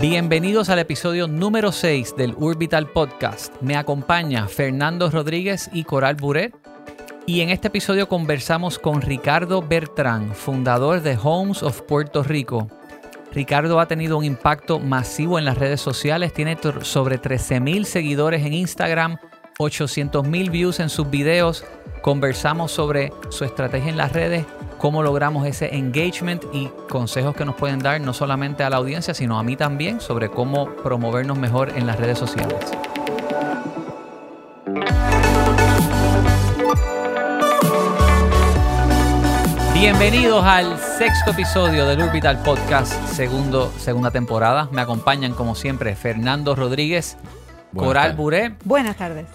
Bienvenidos al episodio número 6 del Urbital Podcast. Me acompaña Fernando Rodríguez y Coral Buret. Y en este episodio conversamos con Ricardo Bertrán, fundador de Homes of Puerto Rico. Ricardo ha tenido un impacto masivo en las redes sociales, tiene sobre 13.000 seguidores en Instagram, 800.000 views en sus videos. Conversamos sobre su estrategia en las redes, cómo logramos ese engagement y consejos que nos pueden dar no solamente a la audiencia, sino a mí también sobre cómo promovernos mejor en las redes sociales. Bienvenidos al sexto episodio del Orbital Podcast, segundo, segunda temporada. Me acompañan como siempre Fernando Rodríguez, Coral Buré. Buenas tardes.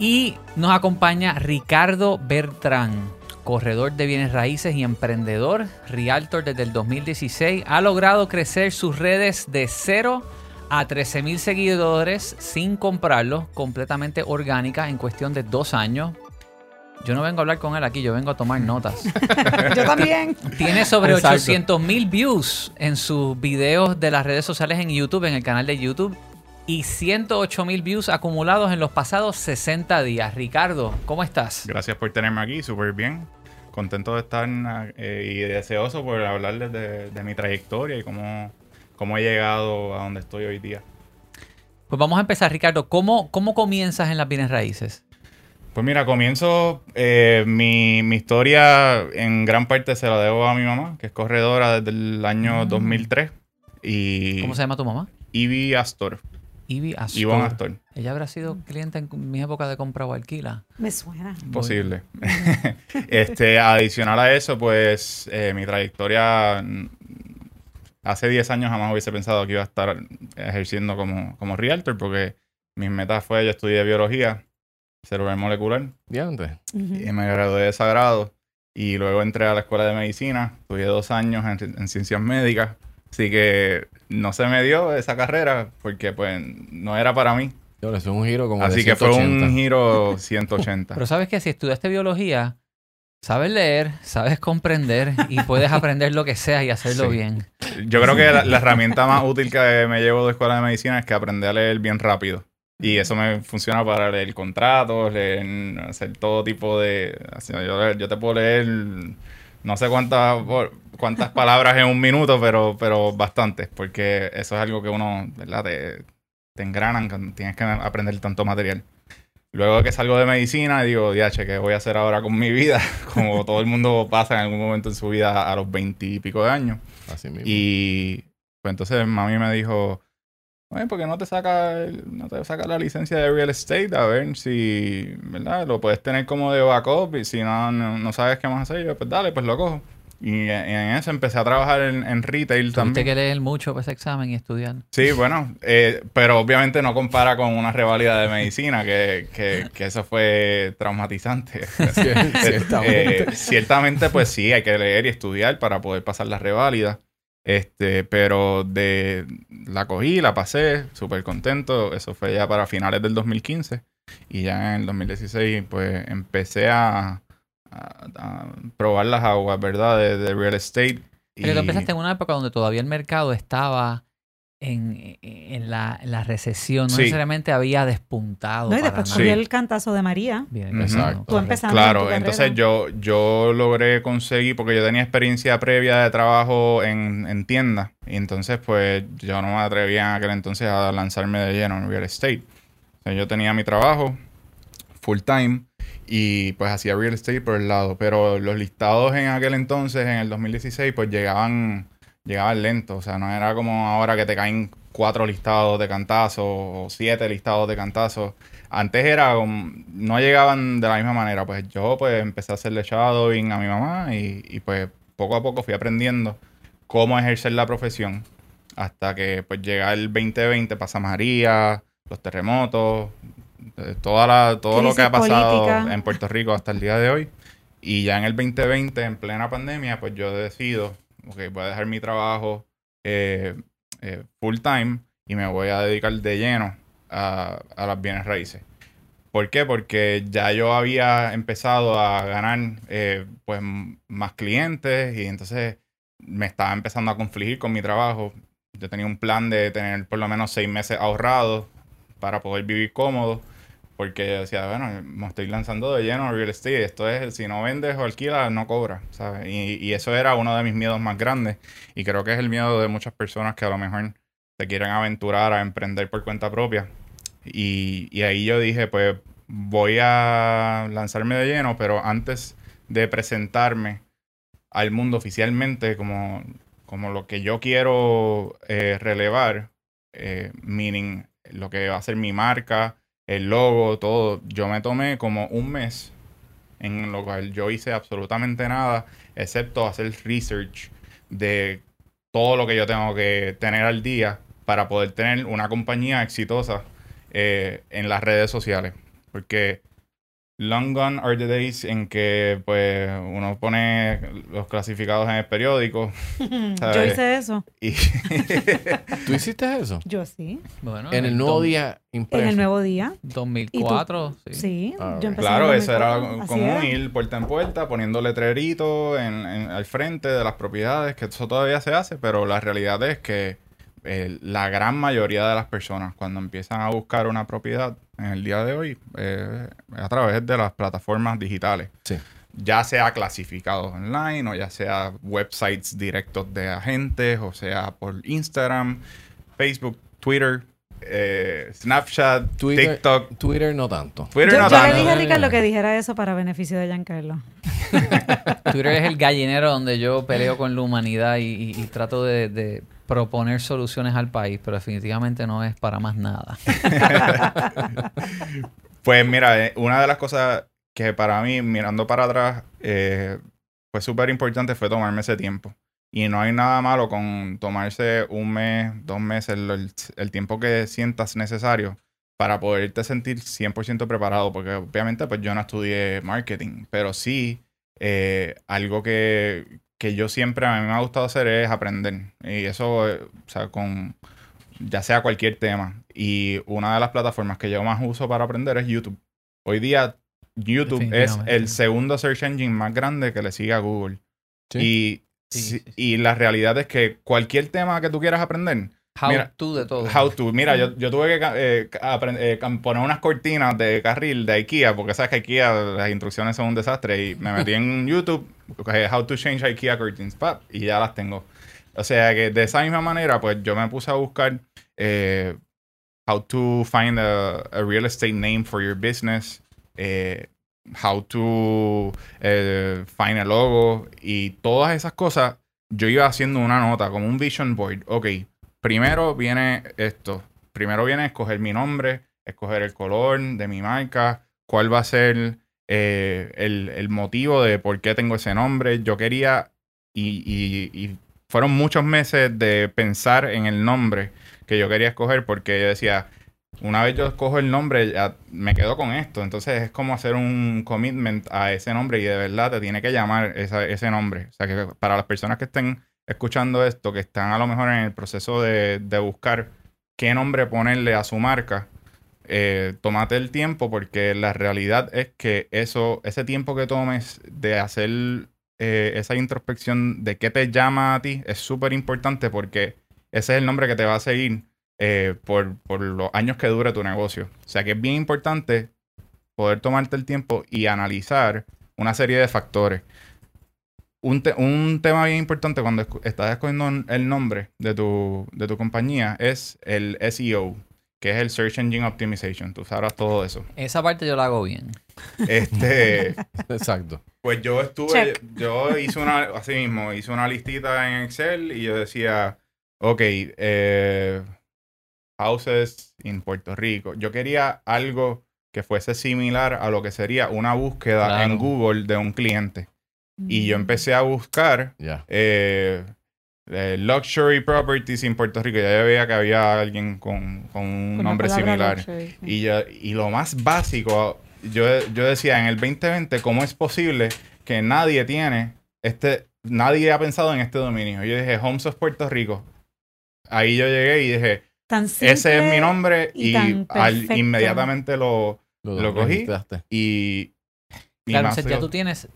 Y nos acompaña Ricardo Bertrán, corredor de bienes raíces y emprendedor, realtor desde el 2016. Ha logrado crecer sus redes de 0 a 13 mil seguidores sin comprarlos, completamente orgánica en cuestión de dos años. Yo no vengo a hablar con él aquí, yo vengo a tomar notas. yo también. Tiene sobre 800 mil views en sus videos de las redes sociales en YouTube, en el canal de YouTube. Y 108 mil views acumulados en los pasados 60 días. Ricardo, ¿cómo estás? Gracias por tenerme aquí, súper bien. Contento de estar eh, y deseoso por hablarles de, mi trayectoria y cómo, cómo he llegado a donde estoy hoy día. Pues vamos a empezar, Ricardo. ¿Cómo, cómo comienzas en las bienes raíces? Pues mira, comienzo eh, mi, historia en gran parte se la debo a mi mamá, que es corredora desde el año 2003. Mm. Y ¿Cómo se llama tu mamá? Ivy Astor. Ivy Astor. Astor. Ella habrá sido cliente en mi época de compra o alquila. Me suena. Posible. este, adicional a eso, pues eh, mi trayectoria hace 10 años jamás hubiese pensado que iba a estar ejerciendo como, como realtor porque mis metas fue, yo estudié biología cerebral molecular. ¿De Y me gradué de sagrado. Y luego entré a la escuela de medicina. Estudié dos años en, ciencias médicas. Así que no se me dio esa carrera porque pues no era para mí. es un giro como Así que fue un giro 180. Pero sabes que si estudiaste biología, sabes leer, sabes comprender y puedes aprender lo que sea y hacerlo bien. Yo creo que la, la, herramienta más útil que me llevo de escuela de medicina es que aprendí a leer bien rápido. Y eso me funciona para leer contratos, leer, hacer todo tipo de... Yo, yo te puedo leer no sé cuántas cuántas palabras en un minuto, pero, pero bastantes, porque eso es algo que uno, ¿verdad? Te, te engranan, tienes que aprender tanto material. Luego de que salgo de medicina, digo, ya, che, ¿qué voy a hacer ahora con mi vida? Como todo el mundo pasa en algún momento en su vida a los veintipico de años. Así mismo. Y pues entonces mami me dijo, bueno, ¿por qué no te saca, no te saca la licencia de real estate? A ver si, ¿verdad? Lo puedes tener como de backup y si no, no, sabes qué más hacer, pues dale, pues lo cojo. Y en eso empecé a trabajar en, retail también. Tuviste que leer mucho para ese examen y estudiar. Sí, bueno, eh, pero obviamente no compara con una revalida de medicina, que, que, que eso fue traumatizante. ciertamente. Eh, ciertamente, pues sí, hay que leer y estudiar para poder pasar la reválida. Este, pero de la cogí, la pasé, súper contento. Eso fue ya para finales del 2015. Y ya en el 2016, pues empecé a, probar las aguas, ¿verdad? De, real estate. Pero tú empezaste en una época donde todavía el mercado estaba en, en, la, la, recesión, no necesariamente había despuntado. No, y después había el cantazo de María. Bien, exacto. Tú empezaste Claro, entonces yo, yo logré conseguir, porque yo tenía experiencia previa de trabajo en, en tiendas, y entonces pues yo no me atrevía en aquel entonces a lanzarme de lleno en real estate. O sea, yo tenía mi trabajo full time y pues hacía real estate por el lado, pero los listados en aquel entonces, en el 2016, pues llegaban llegaban lento. O sea, no era como ahora que te caen cuatro listados de cantazos o siete listados de cantazos. Antes era no llegaban de la misma manera. Pues yo pues empecé a hacerle shadowing a mi mamá y, y pues poco a poco fui aprendiendo cómo ejercer la profesión. Hasta que pues llega el 2020, pasa María, los terremotos, eh, toda la, todo lo que ha pasado en Puerto Rico hasta el día de hoy. Y ya en el 2020, en plena pandemia, pues yo decido ok, voy a dejar mi trabajo eh, eh, full time y me voy a dedicar de lleno a, las bienes raíces. ¿Por qué? Porque ya yo había empezado a ganar eh, pues más clientes y entonces me estaba empezando a confligir con mi trabajo. yo tenía un plan de tener por lo menos seis meses ahorrados para poder vivir cómodo. Porque yo decía, bueno, me estoy lanzando de lleno real estate. Esto es, si no vendes o alquilas, no cobras, ¿sabes? Y, y eso era uno de mis miedos más grandes. Y creo que es el miedo de muchas personas que a lo mejor se quieren aventurar a emprender por cuenta propia. Y, y ahí yo dije, pues voy a lanzarme de lleno, pero antes de presentarme al mundo oficialmente como, como lo que yo quiero eh, relevar, eh, meaning lo que va a ser mi marca, el logo, todo, yo me tomé como un mes en lo cual yo hice absolutamente nada, excepto hacer research de todo lo que yo tengo que tener al día para poder tener una compañía exitosa eh, en las redes sociales. Porque long gone are the days en que pues uno pone los clasificados en el periódico. Yo hice eso. Y ¿Tú hiciste eso? Yo sí. Bueno, En el nuevo día impreso. En el nuevo día. 2004, sí. Sí. Ah, yo empecé en claro, eso era 2004, así común ir puerta en puerta poniendo letreritos en, en- al frente de las propiedades, que eso todavía se hace, pero la realidad es que eh, la gran mayoría de las personas cuando empiezan a buscar una propiedad en el día de hoy eh, a través de las plataformas digitales. Sí. ya sea clasificados online o ya sea websites directos de agentes o sea por Instagram, Facebook, Twitter, eh, Snapchat, Twitter, TikTok. Twitter no tanto. Twitter Yo, no yo le dije a Ricardo que dijera eso para beneficio de Giancarlo. Twitter es el gallinero donde yo peleo con la humanidad y, y- y trato de, de proponer soluciones al país, pero definitivamente no es para más nada. Pues mira, eh, una de las cosas que para mí, mirando para atrás, eh, fue súper importante fue tomarme ese tiempo. Y no hay nada malo con tomarse un mes, dos meses, el, tiempo que sientas necesario para poderte sentir 100% preparado. Porque obviamente pues yo no estudié marketing, pero sí eh, algo que, que yo siempre a mí me ha gustado hacer es aprender. Y eso, eh, o sea, con ya sea cualquier tema. Y una de las plataformas que yo más uso para aprender es YouTube. Hoy día YouTube es el segundo search engine más grande que le sigue a Google. Sí. Y, sí, sí. y la realidad es que cualquier tema que tú quieras aprender, How Mira, to de todo. how to. Mira, yo, yo tuve que eh, eh, poner unas cortinas de carril de IKEA, porque sabes que IKEA las instrucciones son un desastre. Y me metí en YouTube, how to change IKEA curtains, pap, y ya las tengo. O sea que de esa misma manera, pues yo me puse a buscar eh, how to find a, a real estate name for your business, how to find a logo y todas esas cosas. Yo iba haciendo una nota, como un vision board. Ok, primero viene esto. Primero viene escoger mi nombre, escoger el color de mi marca, cuál va a ser eh, el, el motivo de por qué tengo ese nombre. Yo quería, y, y- fueron muchos meses de pensar en el nombre que yo quería escoger porque yo decía, una vez yo escojo el nombre, ya me quedo con esto. Entonces es como hacer un commitment a ese nombre y de verdad te tiene que llamar ese nombre. O sea que para las personas que estén escuchando esto, que están a lo mejor en el proceso de, de buscar qué nombre ponerle a su marca, eh, tómate el tiempo porque la realidad es que eso, ese tiempo que tomes de hacer eh, esa introspección de qué te llama a ti es súper importante porque ese es el nombre que te va a seguir eh, por, por los años que dure tu negocio. O sea que es bien importante poder tomarte el tiempo y analizar una serie de factores. Un, te- un tema bien importante cuando estás escogiendo el nombre de tu, de tu compañía es el SEO, que es el Search Engine Optimization. Tú sabrás todo eso. Esa parte yo la hago bien. Este, Exacto. pues yo estuve, Check. yo hice una, así mismo, hice una listita en Excel y yo decía, ok, eh, houses in Puerto Rico. Yo quería algo que fuese similar a lo que sería una búsqueda Claro. en Google de un cliente. Y yo empecé a buscar eh, eh, luxury properties en Puerto Rico. Ya yo veía que había alguien con, con un nombre similar. luxury, sí. Y, yo- y lo más básico, yo, yo decía, en el 2020, ¿cómo es posible que nadie tiene este, nadie ha pensado en este dominio? Yo dije, Homes of Puerto Rico. Ahí yo llegué y dije, Tan ese es mi nombre y al- inmediatamente lo, Lo cogí. y... y Claro, ya tú tienes,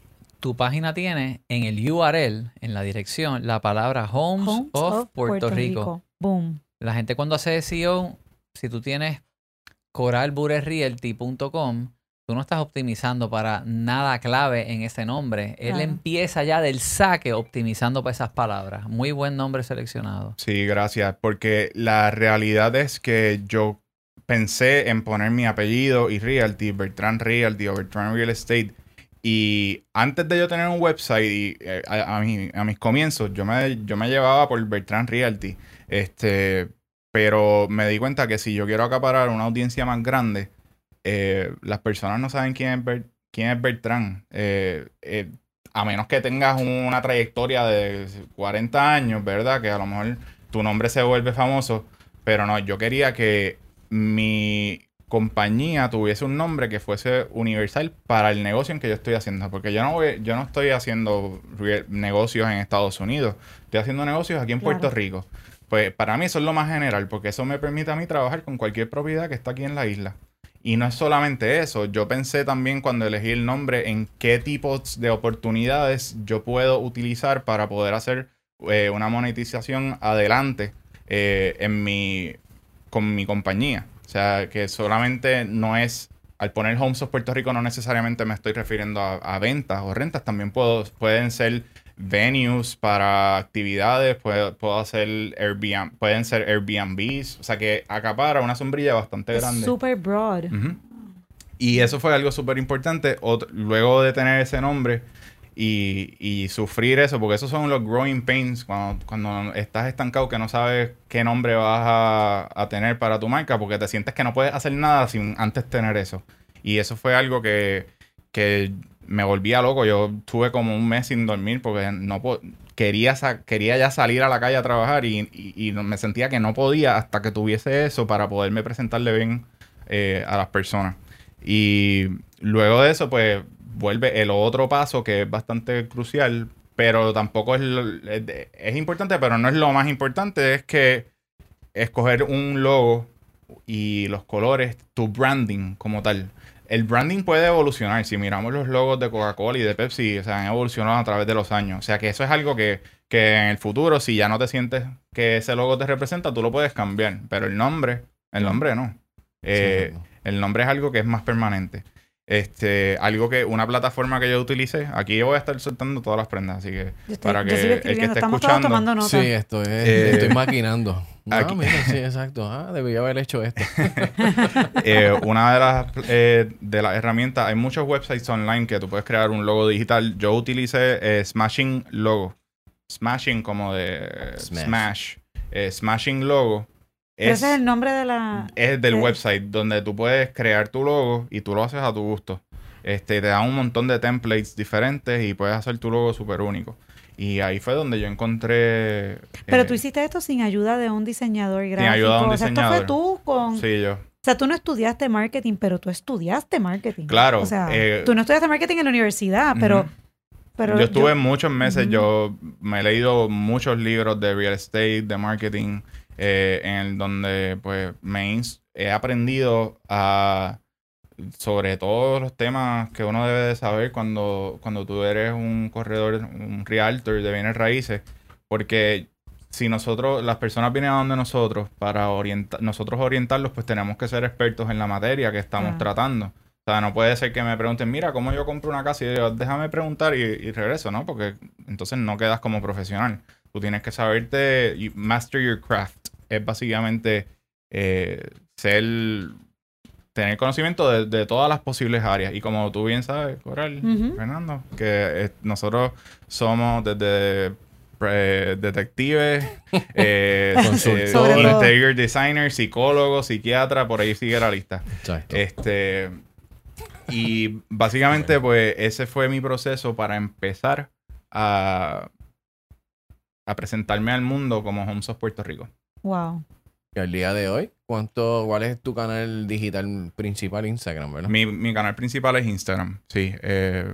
tu página tiene en el URL, en la dirección, la palabra Homes, Homes of, Puerto, Rico. Boom. La gente cuando hace SEO, si tú tienes coralburerealty.com, tú no estás optimizando para nada clave en ese nombre. Él Claro. empieza ya del saque optimizando para esas palabras. Muy buen nombre seleccionado. Sí, gracias. Porque la realidad es que yo pensé en poner mi apellido y Realty, Bertrand Realty o Bertrand Real Estate. Y antes de yo tener un website y eh, a, a mi- a mis comienzos, yo me, yo me llevaba por Bertrand Realty. Este, pero me di cuenta que si yo quiero acaparar una audiencia más grande, eh, las personas no saben quién es, quién es Bertrand. Eh, a menos que tengas una trayectoria de 40 años, ¿verdad? Que a lo mejor tu nombre se vuelve famoso. Pero no, yo quería que mi compañía tuviese un nombre que fuese universal para el negocio en que yo estoy haciendo. Porque yo no voy, yo no estoy haciendo negocios en Estados Unidos. Estoy haciendo negocios aquí en Claro. Puerto Rico. Pues para mí eso es lo más general, porque eso me permite a mí trabajar con cualquier propiedad que está aquí en la isla. Y no es solamente eso, yo pensé también cuando elegí el nombre en qué tipos de oportunidades yo puedo utilizar para poder hacer eh, una monetización adelante eh, en mi, con mi compañía. O sea, que solamente no es, al poner Homes of Puerto Rico no necesariamente me estoy refiriendo a, a ventas o rentas, también puedo, pueden ser venues para actividades, puedo, puedo hacer Airbnb, pueden ser Airbnbs, o sea que acapara una sombrilla bastante grande. super broad. Y eso fue algo súper importante. Luego de tener ese nombre y, y sufrir eso, porque esos son los growing pains cuando, cuando estás estancado que no sabes qué nombre vas a, a tener para tu marca, porque te sientes que no puedes hacer nada sin antes tener eso. Y eso fue algo que, que me volvía loco. Yo tuve como un mes sin dormir porque no quería, quería ya salir a la calle a trabajar y, y- y me sentía que no podía hasta que tuviese eso para poderme presentarle bien eh, a las personas. Y luego de eso, pues vuelve el otro paso que es bastante crucial, pero tampoco es, lo- es, importante, pero no es lo más importante, es que escoger un logo y los colores, tu branding como tal. El branding puede evolucionar. Si miramos los logos de Coca-Cola y de Pepsi, o sea, han evolucionado a través de los años. O sea, que eso es algo que, que en el futuro, si ya no te sientes que ese logo te representa, tú lo puedes cambiar. Pero el nombre, el nombre no. Eh, Sí, el nombre es algo que es más permanente. Este, algo que, una plataforma que yo utilicé, aquí yo voy a estar soltando todas las prendas, así que Yo, estoy, para que el que esté Estamos todos escuchando- tomando nota. Sí, esto es, Eh, estoy maquinando. Ah, aquí- mira, sí, exacto. Ah, debía haber hecho esto. eh, una de las, eh, de las herramientas, hay muchos websites online que tú puedes crear un logo digital. Yo utilicé eh, Smashing Logo. Smashing como de Smash. Smash. Eh, Smashing Logo. Es, ese es el nombre de la. es del de- website donde tú puedes crear tu logo y tú lo haces a tu gusto. Este, te da un montón de templates diferentes y puedes hacer tu logo súper único. Y ahí fue donde yo encontré... Pero eh, tú hiciste esto sin ayuda de un diseñador gráfico. ayuda de un o sea, esto fue diseñador. tú con. Sí, yo. O sea, tú no estudiaste marketing, pero tú estudiaste marketing. Claro, O sea, eh, tú no estudiaste marketing en la universidad, pero. Pero yo estuve muchos meses, yo me he leído muchos libros de real estate, de marketing, eh, en el donde pues me he aprendido a sobre todos los temas que uno debe de saber cuando, cuando tú eres un corredor, un realtor de bienes raíces, porque si nosotros, las personas vienen a donde nosotros para orientar, nosotros orientarlos, pues tenemos que ser expertos en la materia que estamos tratando. O sea, no puede ser que me pregunten, mira, ¿cómo yo compro una casa? Y yo déjame preguntar y, y regreso, ¿no? Porque entonces no quedas como profesional. Tú tienes que saberte, y master your craft. Es básicamente eh, ser, tener conocimiento de, de todas las posibles áreas. Y como tú bien sabes, Coral. Fernando, que eh, nosotros somos desde eh, detectives, eh, Consultores. Eh, interior designer, psicólogo, psiquiatra, por ahí sigue la lista. Exacto. Este, y básicamente, pues, ese fue mi proceso para empezar a, a presentarme al mundo como Homes of Puerto Rico. Wow. Y al día de hoy, ¿cuánto, ¿cuál es tu canal digital principal? Instagram, ¿verdad? Mi, mi canal principal es Instagram, sí. eh,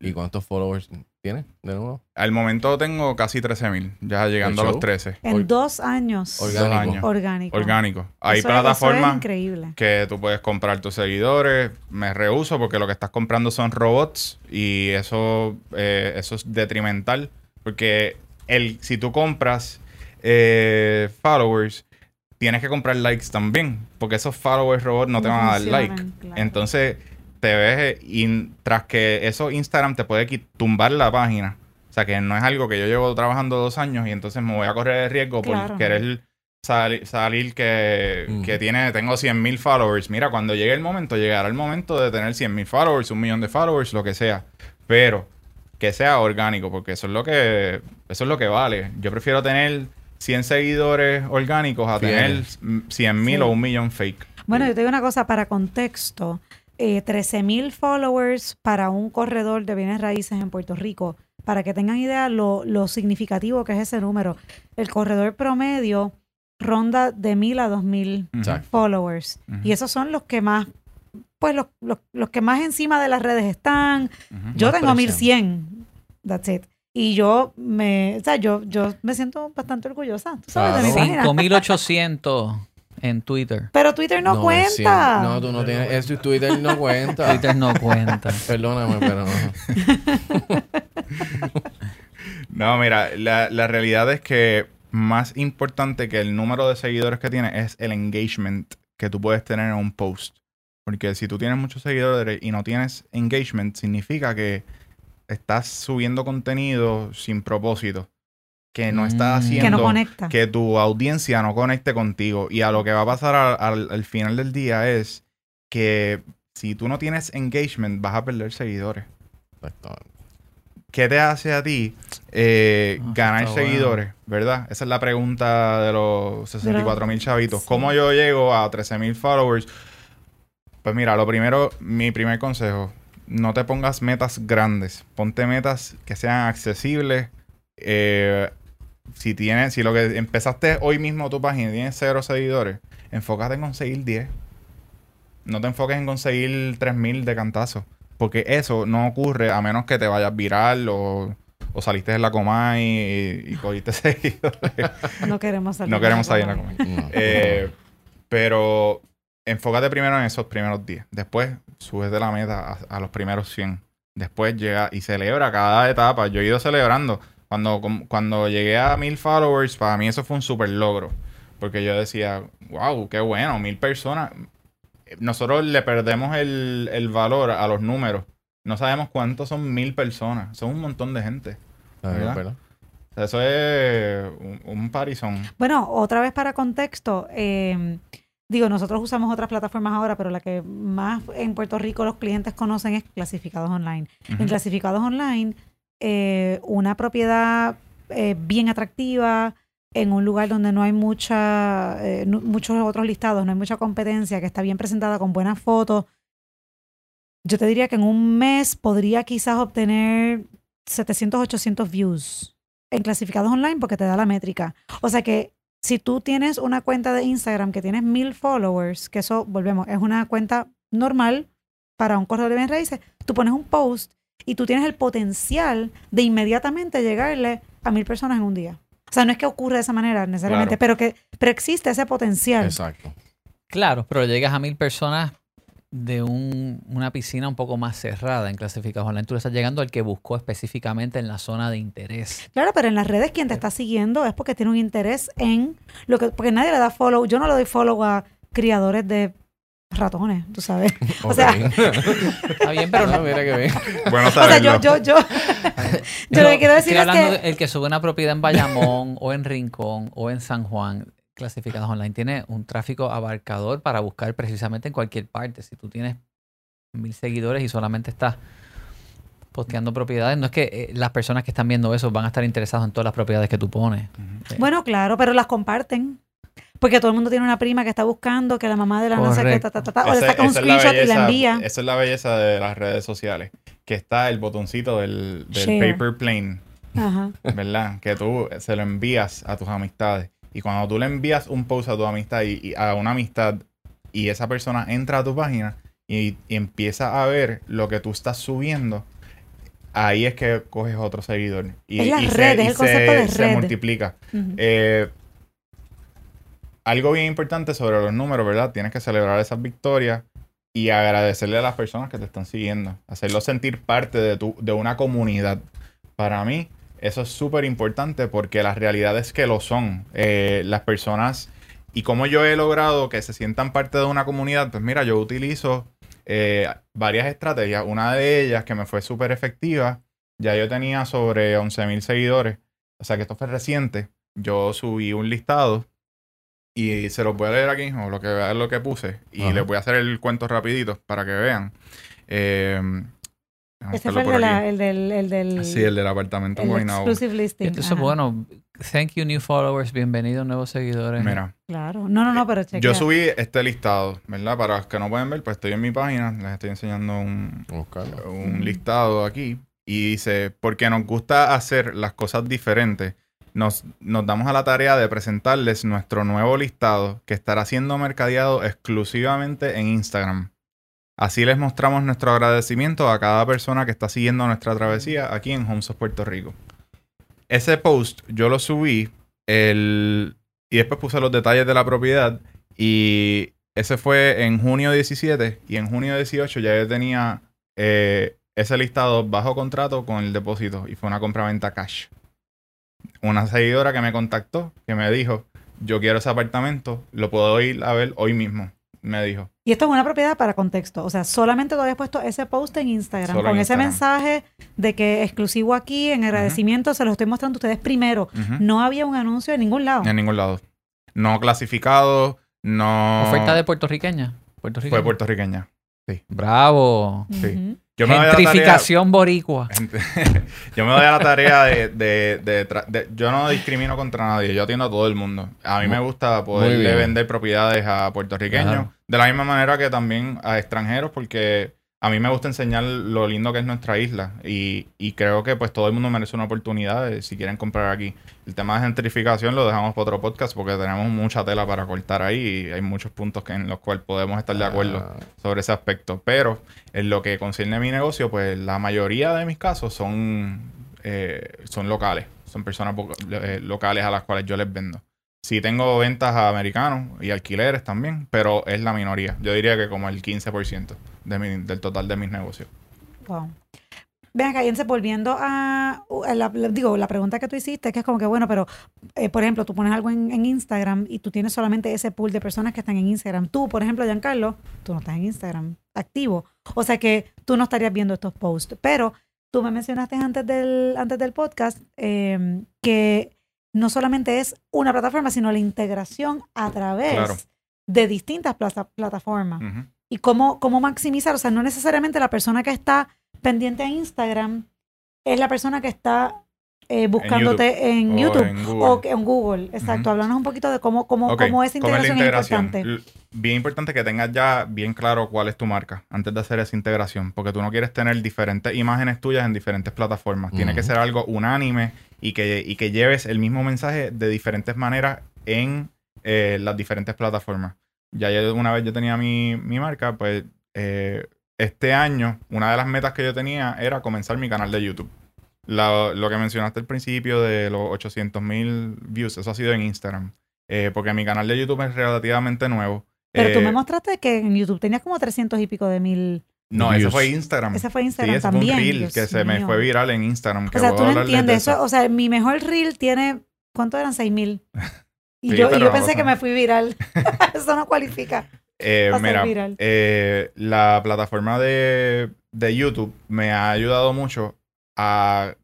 ¿Y cuántos followers tienes de nuevo? al momento tengo casi 13.000, ya llegando a los 13. En Or- dos años. Orgánico. Dos años. Orgánico. Orgánico. Hay Eso plataformas es increíble. que tú puedes comprar tus seguidores. Me rehuso porque lo que estás comprando son robots y eso, eh, eso es detrimental. Porque el, si tú compras eh, followers, tienes que comprar likes también. Porque esos followers robots no te van a dar like. claro. Entonces, te ves, eh, y tras que eso Instagram te puede tumbar la página. O sea, que no es algo que yo llevo trabajando dos años y entonces me voy a correr el riesgo por querer sali- salir que, Mm. que tiene, tengo 100 mil followers. Mira, cuando llegue el momento, llegará el momento de tener 100 mil followers, un millón de followers, lo que sea. Pero que sea orgánico, porque eso es lo que, eso es lo que vale. Yo prefiero tener 100 seguidores orgánicos a tener Fieles. 100 mil Sí. o un millón fake. Bueno, yo te digo una cosa para contexto. Eh, 13 mil followers para un corredor de bienes raíces en Puerto Rico. Para que tengan idea lo, lo significativo que es ese número. El corredor promedio ronda de mil a dos mil followers. Y esos son los que más, pues los, los, los que más encima de las redes están. Yo Más tengo presión. 1100. That's it. Y yo me, o sea, yo, yo me siento bastante orgullosa, tú sabes, de mi Claro. página. 5800 en Twitter. Pero Twitter no, cuenta. No, tú no tienes. Eso Twitter no cuenta. Twitter no cuenta. Perdóname, pero no. No, mira, la, la realidad es que más importante que el número de seguidores que tienes es el engagement que tú puedes tener en un post. Porque si tú tienes muchos seguidores y no tienes engagement, significa que estás subiendo contenido sin propósito. Que no estás Mm. haciendo que no conecta. que tu audiencia no conecte contigo. Y a lo que va a pasar al, al- al final del día es que si tú no tienes engagement, vas a perder seguidores. ¿Qué te hace a ti eh, Ah, ganar bueno. seguidores? ¿Verdad? Esa es la pregunta de los 64 mil chavitos. Sí. ¿Cómo yo llego a 13 mil followers? Pues mira, lo primero, mi primer consejo, no te pongas metas grandes. Ponte metas que sean accesibles. Eh, si tienes, si lo que empezaste hoy mismo tu página y tienes cero seguidores, enfócate en conseguir 10. No te enfoques en conseguir 3000 de cantazo. Porque eso no ocurre a menos que te vayas viral o, o saliste de la Comay y, y cogiste seguidores. No queremos salir. no queremos salir de la. No. Eh, pero enfócate primero en esos primeros 10. Después subes de la meta a, a los primeros 100. Después llega y celebra cada etapa. Yo he ido celebrando. Cuando, cuando llegué a mil followers, para mí eso fue un super logro. Porque yo decía, wow, qué bueno, mil personas. Nosotros le perdemos el, el valor a los números. No sabemos cuántos son mil personas. Son un montón de gente. Ah, ¿verdad? ¿verdad? O sea, Eso es un, un parizón. Bueno, otra vez para contexto, eh, digo, nosotros usamos otras plataformas ahora, pero la que más en Puerto Rico los clientes conocen es Clasificados Online. En. Clasificados Online, eh, una propiedad eh, bien atractiva, en un lugar donde no hay mucha, eh, no- muchos otros listados, no hay mucha competencia, que está bien presentada con buenas fotos. Yo te diría que en un mes podría quizás obtener 700, 800 views en clasificados online porque te da la métrica. O sea que si tú tienes una cuenta de Instagram que tienes mil followers, que eso, volvemos, es una cuenta normal para un corredor de bienes raíces, tú pones un post y tú tienes el potencial de inmediatamente llegarle a mil personas en un día. O sea, no es que ocurra de esa manera necesariamente, Claro. pero que pero existe ese potencial. Exacto. Claro, pero llegas a mil personas de un- una piscina un poco más cerrada en clasificados online. Tú le estás llegando al que buscó específicamente en la zona de interés. Claro, pero en las redes quien te está siguiendo es porque tiene un interés en lo que, porque nadie le da follow. Yo no le doy follow a criadores de ratones, tú sabes. O sea-. Está bien, pero Ah, no. mira que bien. Bueno O sea, saberlo. yo, yo, yo, yo lo que quiero decir Estoy es que de el que sube una propiedad en Bayamón o en Rincón o en San Juan, clasificados online, tiene un tráfico abarcador para buscar precisamente en cualquier parte. Si tú tienes mil seguidores y solamente estás posteando propiedades, no es que eh, las personas que están viendo eso van a estar interesados en todas las propiedades que tú pones. Eh, Bueno, claro, pero las comparten. Porque todo el mundo tiene una prima que está buscando que la mamá de la no sé qué, ta, ta, ta, ta, o le saca un screenshot y la envía. Esa es la belleza de las redes sociales. Que está el botoncito del, del paper plane, Ajá. ¿verdad? que tú se lo envías a tus amistades. Y cuando tú le envías un post a tu amistad y, y a una amistad y esa persona entra a tu página y, y empieza a ver lo que tú estás subiendo, ahí es que coges otro seguidor. Y, Es y redes, y el concepto de se red. multiplica. Ujú. Eh, algo bien importante sobre los números, ¿verdad? Tienes que celebrar esas victorias y agradecerle a las personas que te están siguiendo. Hacerlos sentir parte de, tu, de una comunidad. Para mí, Eso es súper importante porque la realidad es que lo son. Eh, las personas y como yo he logrado que se sientan parte de una comunidad, pues mira, yo utilizo eh, varias estrategias. Una de ellas que me fue súper efectiva, ya yo tenía sobre 11.000 seguidores, o sea que esto fue reciente. Yo subí un listado y se los voy a leer aquí, o lo que lo que puse, y Ajá. les voy a hacer el cuento rapidito para que vean. Eh, déjame Ese fue el, por de la- aquí. el del, el del Sí, el del apartamento en el Guaynabo. exclusive listing. Esto es Ajá. bueno. Thank you, new followers. Bienvenidos, nuevos seguidores. Mira, Claro. No, no, no, pero chequea. yo subí este listado, ¿verdad? Para los que no pueden ver, pues estoy en mi página, les estoy enseñando un, Buscarlo. un Mm. listado aquí y dice, porque nos gusta hacer las cosas diferentes, nos, nos damos a la tarea de presentarles nuestro nuevo listado que estará siendo mercadeado exclusivamente en Instagram. Así les mostramos nuestro agradecimiento a cada persona que está siguiendo nuestra travesía aquí en Homes of Puerto Rico. Ese post yo lo subí el, y después puse los detalles de la propiedad y ese fue en junio 17 y en junio 18 ya yo tenía eh, ese listado bajo contrato con el depósito y fue una compra-venta cash. Una seguidora que me contactó, que me dijo, yo quiero ese apartamento, lo puedo ir a ver hoy mismo, me dijo. Y esto es una propiedad para contexto. O sea, solamente tú habías puesto ese post en Instagram Solo con en ese Instagram. mensaje de que exclusivo aquí, en agradecimiento, se los estoy mostrando a ustedes primero. No había un anuncio en ningún lado. En ningún lado. No clasificado, no... Oferta de puertorriqueña. puertorriqueña. Fue puertorriqueña. Bravo. sí. Yo me doy a la tarea- Gentrificación boricua. yo me doy a la tarea de, de- de tra- de- Yo no discrimino contra nadie. Yo atiendo a todo el mundo. A mí me gusta bien. vender propiedades a puertorriqueños. De la misma manera que también a extranjeros, porque a mí me gusta enseñar lo lindo que es nuestra isla. Y, y creo que pues todo el mundo merece una oportunidad de, si quieren comprar aquí. El tema de gentrificación lo dejamos para otro podcast porque tenemos mucha tela para cortar ahí y hay muchos puntos que, en los cuales podemos estar de acuerdo Ah, sobre ese aspecto. Pero en lo que concierne a mi negocio, pues la mayoría de mis casos son, eh, son locales. Son personas eh, locales a las cuales yo les vendo. Sí tengo ventas a americanos y alquileres también, pero es la minoría. Yo diría que como el 15% de del total de mis negocios. Wow. Ven acá, Jense, volviendo a la, digo, la pregunta que tú hiciste, que es como que, bueno, pero, eh, por ejemplo, tú pones algo en, en Instagram y tú tienes solamente ese pool de personas que están en Instagram. Tú, por ejemplo, Giancarlo, tú no estás en Instagram activo. O sea que tú no estarías viendo estos posts. Pero tú me mencionaste antes del, antes del podcast eh, que no solamente es una plataforma, sino la integración a través Claro. de distintas plata- plataformas y cómo, cómo maximizar. O sea, no necesariamente la persona que está pendiente a Instagram es la persona que está eh, buscándote en YouTube, en Google. o en Google. Exacto. Ujú. Háblanos un poquito de cómo, cómo, cómo esa ¿cómo es la integración, es importante. Bien importante que tengas ya bien claro cuál es tu marca antes de hacer esa integración, porque tú no quieres tener diferentes imágenes tuyas en diferentes plataformas. Tiene que ser algo unánime y que, y que lleves el mismo mensaje de diferentes maneras en eh, las diferentes plataformas. Ya yo- una vez yo tenía mi, mi marca, pues eh, este año una de las metas que yo tenía era comenzar mi canal de YouTube. La- lo que mencionaste al principio de los 800 mil views, eso ha sido en Instagram. Eh, porque mi canal de YouTube es relativamente nuevo. Pero tú Eh, me mostraste que en YouTube tenías como 300 y pico de mil. No, ese views. fue Instagram. Ese fue sí, Instagram ese también. fue un reel Dios que se me fue viral en Instagram. que O sea, tú no entiendes eso. O sea, mi mejor reel tiene. ¿Cuánto eran? 6 mil. Y Sí, yo, y yo pensé que me fui viral. eso no cualifica. Eh, Va a ser mira, viral. eh, la plataforma de, de YouTube me ha ayudado mucho a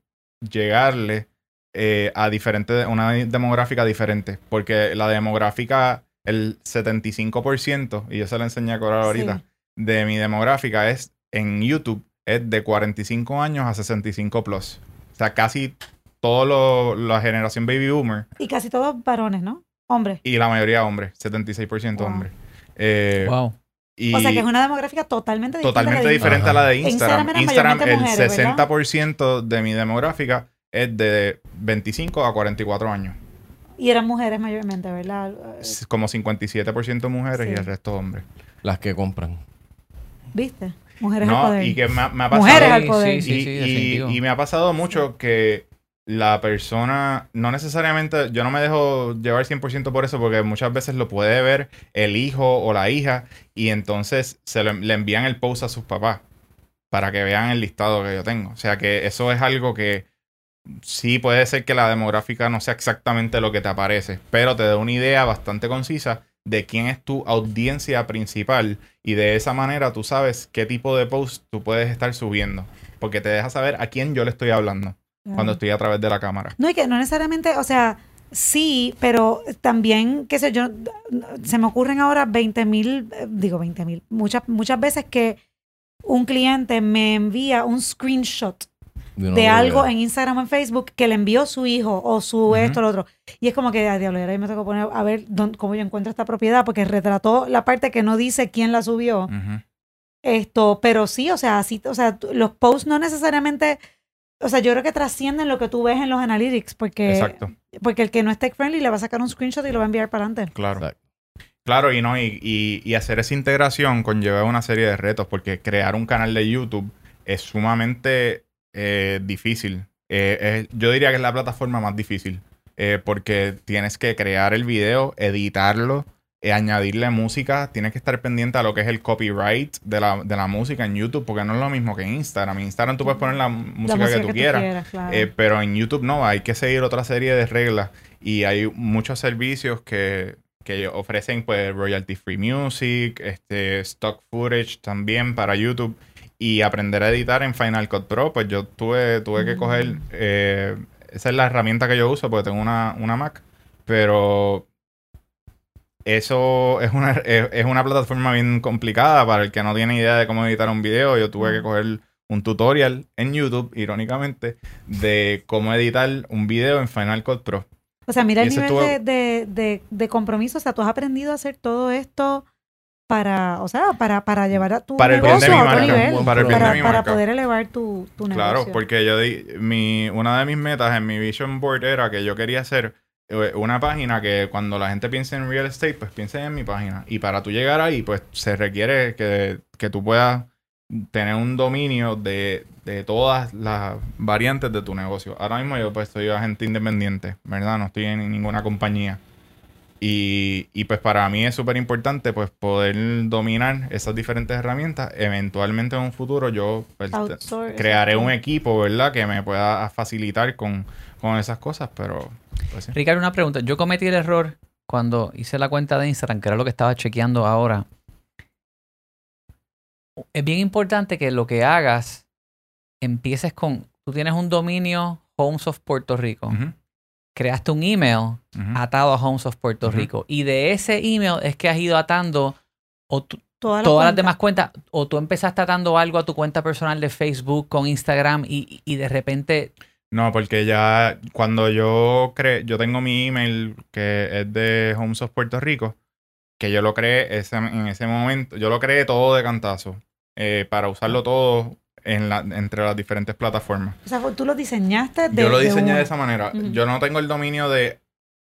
llegarle eh, a diferentes, una demográfica diferente. Porque la demográfica, el 75%, y yo se la enseñé a Coral ahorita, Sí. de mi demográfica es en YouTube, es de 45 años a 65 plus. O sea, casi toda la generación baby boomer Y casi todos varones, ¿no? Hombres. y la mayoría hombres, 76% Wow. hombres. Eh, Wow. Y O sea, que es una demográfica totalmente la totalmente diferente a la de Instagram. Instagram el mayormente mujeres, ¿verdad? 60% de mi demográfica es de 25 a 44 años. Y eran mujeres mayormente, ¿verdad? Como 57% mujeres y el resto hombres. Las que compran. ¿Viste? Mujeres al No, poder. y que me, ha- me ha pasado... Mujeres al Sí, poder. Sí, sí, y, sí, y- definitivo. y me ha pasado mucho que la persona, no necesariamente, yo no me dejo llevar 100% por eso, porque muchas veces lo puede ver el hijo o la hija y entonces se lo- le envían el post a sus papás para que vean el listado que yo tengo. O sea que eso es algo que sí puede ser que la demográfica no sea exactamente lo que te aparece, pero te da una idea bastante concisa de quién es tu audiencia principal y de esa manera tú sabes qué tipo de post tú puedes estar subiendo, porque te deja saber a quién yo le estoy hablando cuando estoy a través de la cámara. No, y que no necesariamente, o sea, sí, pero también, qué sé yo, se me ocurren ahora 20 mil, eh, digo 20 mil, muchas, muchas veces que un cliente me envía un screenshot de algo en Instagram o en Facebook que le envió su hijo o su esto o lo otro. Y es como que, ay, diablo, ahora yo me tengo que poner a ver dónde- cómo yo encuentro esta propiedad porque retrató la parte que no dice quién la subió. Esto, pero sí, o sea, así, o sea, los posts no necesariamente, o sea, yo creo que trascienden lo que tú ves en los analytics porque, Exacto, porque el que no es tech friendly le va a sacar un screenshot y lo va a enviar para adelante. claro. Exacto. Claro, y no, y, y- y hacer esa integración conlleva una serie de retos, porque crear un canal de YouTube es sumamente eh, difícil. Eh, es- yo diría que es la plataforma más difícil, eh, porque tienes que crear el video, editarlo, añadirle música, tienes que estar pendiente a lo que es el copyright de la, de la música en YouTube, porque no es lo mismo que en Instagram. En Instagram tú puedes poner la música, la que tú quieras. claro. Eh, pero en YouTube no, hay que seguir otra serie de reglas y hay muchos servicios que, que ofrecen pues royalty free music, este stock footage también para YouTube y aprender a editar en Final Cut Pro, pues yo tuve, tuve que Mm. coger, eh, esa es la herramienta que yo uso porque tengo una, una Mac, pero eso es una, es, es una plataforma bien complicada para el que no tiene idea de cómo editar un video. Yo tuve que coger un tutorial en YouTube, irónicamente, de cómo editar un video en Final Cut Pro. O sea, mira y el nivel estuvo- de, de, de, de compromiso. O sea, tú has aprendido a hacer todo esto para, o sea, para, para llevar a tu Para el bien de negocio mi marca. nivel. Para el bien de Para, poder elevar tu, tu negocio. Claro, porque yo di, mi, una de mis metas en mi vision board era que yo quería hacer eh, una página que cuando la gente piense en real estate, pues piense en mi página. Y para tú llegar ahí, pues se requiere que, que tú puedas tener un dominio de, de todas las variantes de tu negocio. Ahora mismo yo pues soy agente independiente, ¿verdad? No estoy en ninguna compañía. Y, y pues para mí es súper importante pues poder dominar esas diferentes herramientas. Eventualmente en un futuro yo pues, crearé un equipo, ¿verdad? Que me pueda facilitar con, con esas cosas, pero pues sí. Ricardo, una pregunta. Yo cometí el error cuando hice la cuenta de Instagram, que era lo que estaba chequeando ahora. Es bien importante que lo que hagas empieces con. Tú tienes un dominio Homes of Puerto Rico. Ujú, Creaste un email atado a Homes of Puerto. Rico. Y de ese email es que has ido atando o todas las, todas las demás cuentas. O tú empezaste atando algo a tu cuenta personal de Facebook con Instagram y, y de repente. No, porque ya cuando yo creé, yo tengo mi email que es de Homes of Puerto Rico, que yo lo creé ese- en ese momento, yo lo creé todo de cantazo, eh, para usarlo todo en la, entre las diferentes plataformas. O sea, tú lo diseñaste de yo lo de diseñé de esa manera. Yo no tengo el dominio de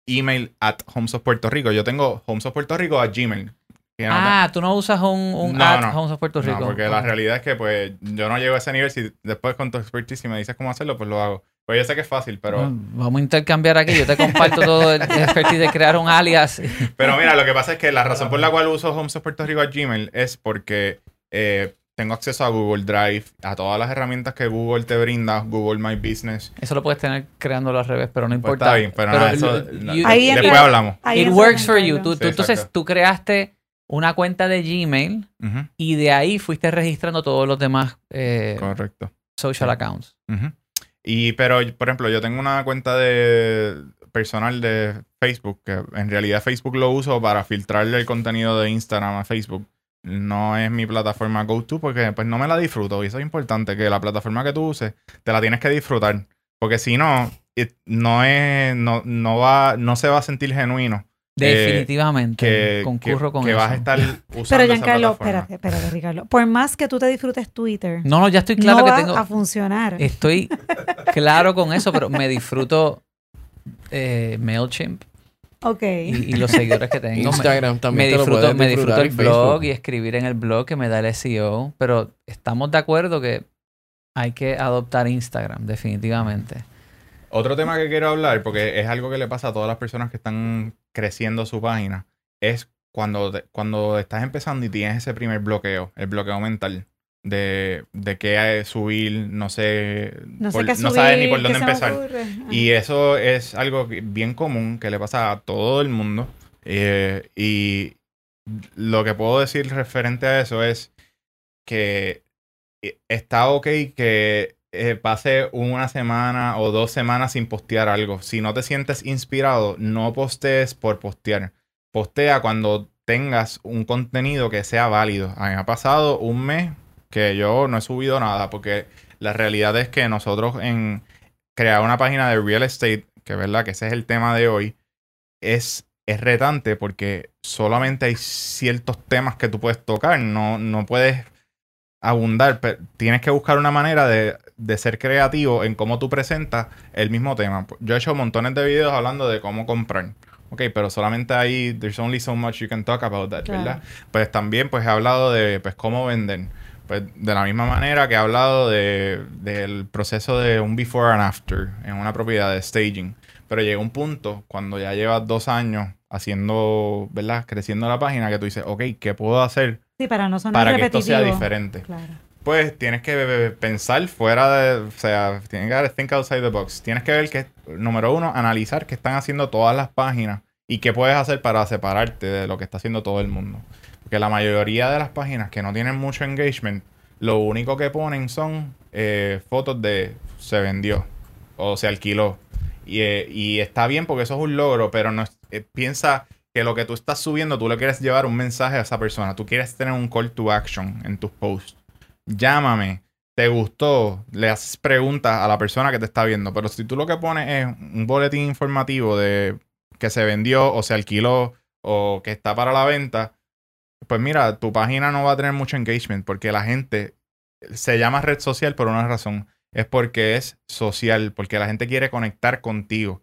email at Homes of Puerto Rico, yo tengo Homes of Puerto Rico a Gmail. que no te- Ah, tú no usas un, un No, at no. Homes of Puerto Rico. No, porque la realidad es que pues yo no llego a ese nivel. Si después con tu expertise si me dices cómo hacerlo, pues lo hago. Pues yo sé que es fácil, pero... Vamos a intercambiar aquí. Yo te comparto todo el expertise de crear un alias. Pero mira, lo que pasa es que la razón por la cual uso Homes of Puerto Rico a Gmail es porque eh, tengo acceso a Google Drive, a todas las herramientas que Google te brinda, Google My Business. Eso lo puedes tener creándolo al revés, pero no Pues importa. está bien, pero, nada, eso, no, you- Ahí después entra- hablamos. Ahí it works for you. Ricardo. Tú, Sí, tú- entonces tú creaste una cuenta de Gmail y de ahí fuiste registrando todos los demás eh, Correcto. social Sí. accounts. Y, pero, por ejemplo, yo tengo una cuenta de personal de Facebook, que en realidad Facebook lo uso para filtrarle el contenido de Instagram a Facebook. No es mi plataforma go-to porque pues no me la disfruto. Y eso es importante, que la plataforma que tú uses, te la tienes que disfrutar. Porque si no, it- no es, no, no va, no se va a sentir genuino. Definitivamente. Que, concurro que- con que eso. vas a estar usando Pero esa Giancarlo, plataforma. espérate, espérate, Ricardo. Por más que tú te disfrutes Twitter, No, no, ya estoy claro no que va tengo. a funcionar. Estoy claro con eso, pero me disfruto eh, MailChimp ok. y, y los seguidores que tengo. Me- Instagram me también te disfruto, me disfruto el blog Facebook. y escribir en el blog que me da el SEO, pero estamos de acuerdo que hay que adoptar Instagram, definitivamente. Otro tema que quiero hablar, porque es algo que le pasa a todas las personas que están creciendo su página, es cuando, te- cuando estás empezando y tienes ese primer bloqueo, el bloqueo mental. De, de qué subir, no sé, No sé por- qué no subir, sabes ni por dónde empezar. Y eso es algo bien común que le pasa a todo el mundo. Eh, y lo que puedo decir referente a eso es que eh, está ok que eh, pase una semana o dos semanas sin postear algo. Si no te sientes inspirado, no postees por postear. Postea cuando tengas un contenido que sea válido. A mí me ha pasado un mes que yo no he subido nada porque la realidad es que nosotros en crear una página de real estate, que verdad que ese es el tema de hoy, es, es retante porque solamente hay ciertos temas que tú puedes tocar, no, no puedes abundar, pero tienes que buscar una manera de, de ser creativo en cómo tú presentas el mismo tema. Yo he hecho montones de videos hablando de cómo comprar. Ok, pero solamente ahí, there's only so much you can talk about that, Claro. ¿verdad? Pues también pues he hablado de pues cómo vender. Pues de la misma manera que he hablado de, del proceso de un before and after en una propiedad de staging. Pero llega un punto cuando ya llevas dos años haciendo, ¿verdad? Creciendo la página que tú dices, ok, ¿qué puedo hacer Sí, para no sonar para que esto sea diferente? Claro. Pues tienes que pensar fuera de, o sea, tienes que think outside the box. Tienes que ver que, número uno, analizar qué están haciendo todas las páginas y qué puedes hacer para separarte de lo que está haciendo todo el mundo. La mayoría de las páginas que no tienen mucho engagement, lo único que ponen son eh, fotos de se vendió o se alquiló. Y, eh, y está bien porque eso es un logro, pero no eh, piensa que lo que tú estás subiendo, tú le quieres llevar un mensaje a esa persona. Tú quieres tener un call to action en tus posts llámame, te gustó, le haces preguntas a la persona que te está viendo. Pero si tú lo que pones es un boletín informativo de que se vendió o se alquiló o que está para la venta, pues mira, tu página no va a tener mucho engagement porque la gente se llama red social por una razón. Es porque es social, porque la gente quiere conectar contigo.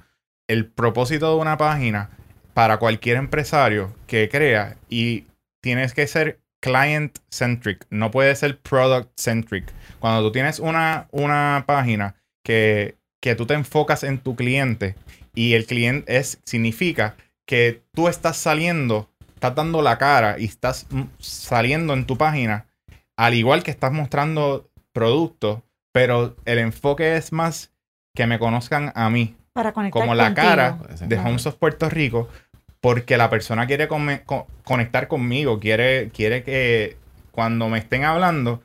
El propósito de una página para cualquier empresario que crea y tienes que ser client centric, no puede ser product centric. Cuando tú tienes una, una página que, que tú te enfocas en tu cliente y el cliente es, significa que tú estás saliendo, estás dando la cara y estás mm, saliendo en tu página, al igual que estás mostrando productos, pero el enfoque es más que me conozcan a mí, Para conectar como la contigo. cara de. Homes of Puerto Rico, porque la persona quiere come- co- conectar conmigo, quiere, quiere que cuando me estén hablando,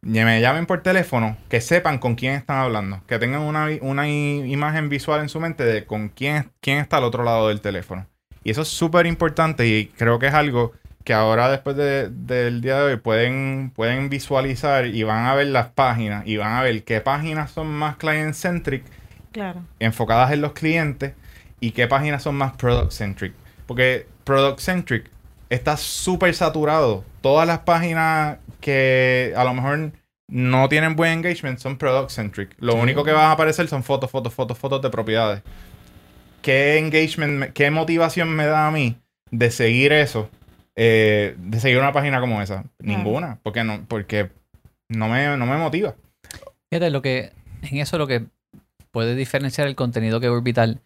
me llamen por teléfono, que sepan con quién están hablando, que tengan una, una imagen visual en su mente de con quién, quién está al otro lado del teléfono. Y eso es súper importante y creo que es algo que ahora después de- del día de hoy pueden, pueden visualizar y van a ver las páginas y van a ver qué páginas son más client-centric Claro. enfocadas en los clientes y qué páginas son más product centric. Porque product centric está súper saturado. Todas las páginas que a lo mejor no tienen buen engagement son product centric. Lo Sí. único que van a aparecer son fotos, fotos, fotos, fotos de propiedades. ¿Qué engagement, me- qué motivación me da a mí de seguir eso? eh, de seguir una página como esa. Ninguna. Porque no, porque no me, no me motiva. Fíjate, lo que, en eso lo que puede diferenciar el contenido que Orbital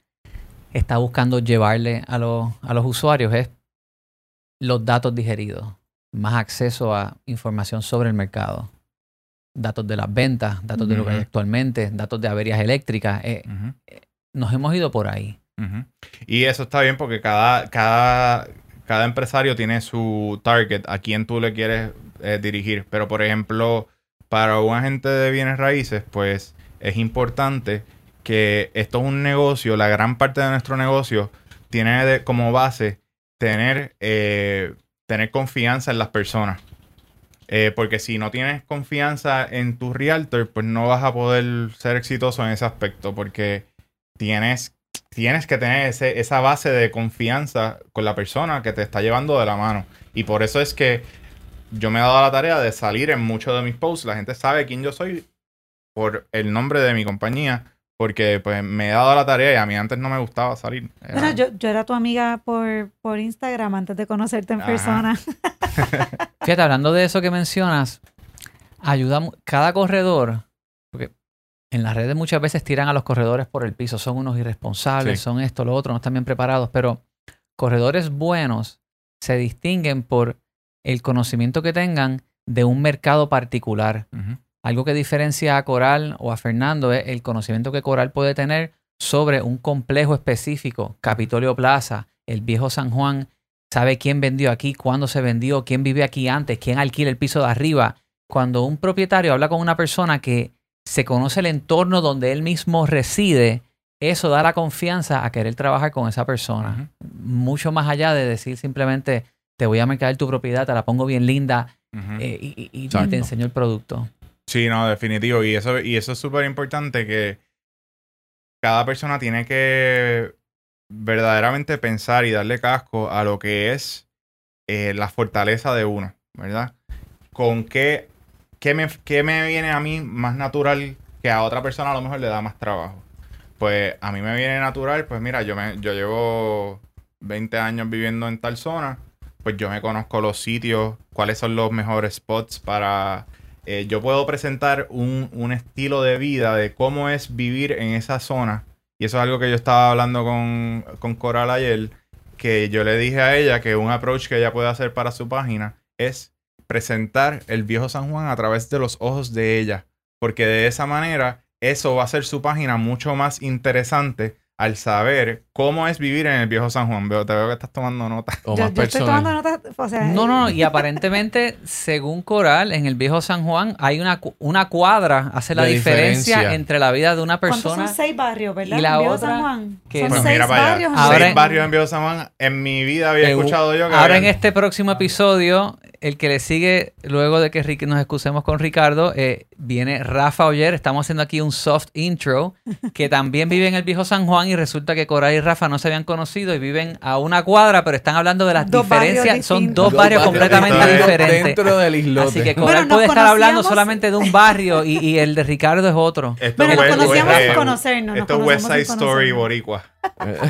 está buscando llevarle a los, a los usuarios es los datos digeridos, más acceso a información sobre el mercado, datos de las ventas, datos de lo que hay actualmente, datos de averías eléctricas. eh, Ujú. nos hemos ido por ahí. Y eso está bien porque cada, cada, cada empresario tiene su target a quien tú le quieres eh, dirigir. Pero, por ejemplo, para un agente de bienes raíces, pues es importante que esto es un negocio, la gran parte de nuestro negocio tiene como base tener, eh, tener confianza en las personas. Eh, porque si no tienes confianza en tu realtor, pues no vas a poder ser exitoso en ese aspecto. Porque tienes tienes que tener ese- esa base de confianza con la persona que te está llevando de la mano. Y por eso es que yo me he dado la tarea de salir en muchos de mis posts. La gente sabe quién yo soy por el nombre de mi compañía. Porque pues me he dado la tarea y a mí antes no me gustaba salir. Era- Bueno, yo, yo era tu amiga por, por Instagram antes de conocerte en Ajá. persona. Fíjate, hablando de eso que mencionas, ayuda cada corredor, porque en las redes muchas veces tiran a los corredores por el piso, son unos irresponsables, Sí. son esto, lo otro, no están bien preparados, pero corredores buenos se distinguen por el conocimiento que tengan de un mercado particular. Algo que diferencia a Coral o a Fernando es el conocimiento que Coral puede tener sobre un complejo específico, Capitolio Plaza, el viejo San Juan, sabe quién vendió aquí, cuándo se vendió, quién vive aquí antes, quién alquila el piso de arriba. Cuando un propietario habla con una persona que se conoce el entorno donde él mismo reside, eso da la confianza a querer trabajar con esa persona. Mucho más allá de decir simplemente, te voy a mercar tu propiedad, te la pongo bien linda eh, y, y- te enseño el producto. Sí, no, definitivo. Y eso, y eso es súper importante que cada persona tiene que verdaderamente pensar y darle casco a lo que es eh, la fortaleza de uno, ¿verdad? Con qué, qué, me, me viene a mí más natural que a otra persona a lo mejor le da más trabajo. Pues a mí me viene natural, pues mira, yo, me, yo llevo 20 años viviendo en tal zona, pues yo me conozco los sitios, cuáles son los mejores spots para eh, yo puedo presentar un, un estilo de vida de cómo es vivir en esa zona. Y eso es algo que yo estaba hablando con, con Coral ayer, que yo le dije a ella que un approach que ella puede hacer para su página es presentar el viejo San Juan a través de los ojos de ella. Porque de esa manera eso va a hacer su página mucho más interesante al saber cómo es vivir en el viejo San Juan. Veo, te veo que estás tomando nota. O yo, más yo estoy tomando notas, o sea, No, no, no, y aparentemente, según Coral, en el viejo San Juan hay una, una cuadra, hace la diferencia, diferencia. entre la vida de una ¿cuántos persona. son seis barrios, verdad? y la En Viejo otra San Juan. que son. Pues seis mira para allá. barrios. en Ahora- Seis barrios en viejo San Juan. En mi vida había escuchado yo que Ahora en este próximo episodio, el que le sigue, luego de que Rick- nos excusemos con Ricardo, eh, viene Rafa Oyer. Estamos haciendo aquí un soft intro, que también vive en el viejo San Juan y resulta que Coral y Rafa no se habían conocido y viven a una cuadra, pero están hablando de las Dos diferencias. Son dos barrios completamente diferentes. Dentro del islote. Así que Coral puede estar hablando solamente de un barrio y, y el de Ricardo es otro. Esto Bueno, nos es- conocíamos eh, sin conocernos, nos Esto es West conocemos Side Story conocernos. Boricua.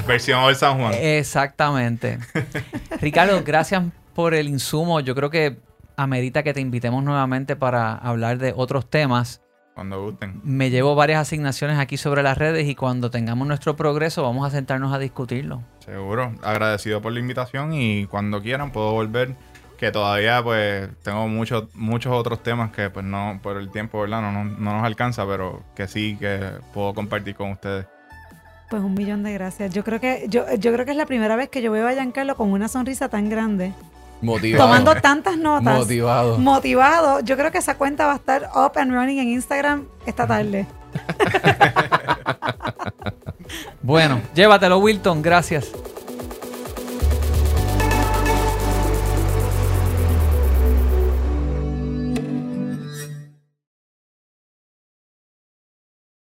Versión Old San Juan. Exactamente. Ricardo, gracias por el insumo. Yo creo que amerita que te invitemos nuevamente para hablar de otros temas. Cuando gusten. Me llevo varias asignaciones aquí sobre las redes y cuando tengamos nuestro progreso vamos a sentarnos a discutirlo. Seguro. Agradecido por la invitación y cuando quieran puedo volver. Que todavía pues tengo muchos muchos otros temas que pues no, por el tiempo, ¿verdad? No, no, no nos alcanza, pero que sí que puedo compartir con ustedes. Pues un millón de gracias. Yo creo que yo, yo creo que es la primera vez que yo veo a Giancarlo con una sonrisa tan grande, Motivado. tomando tantas notas, Motivado. motivado. Yo creo que esa cuenta va a estar up and running en Instagram esta tarde. Bueno, llévatelo Wilton, gracias.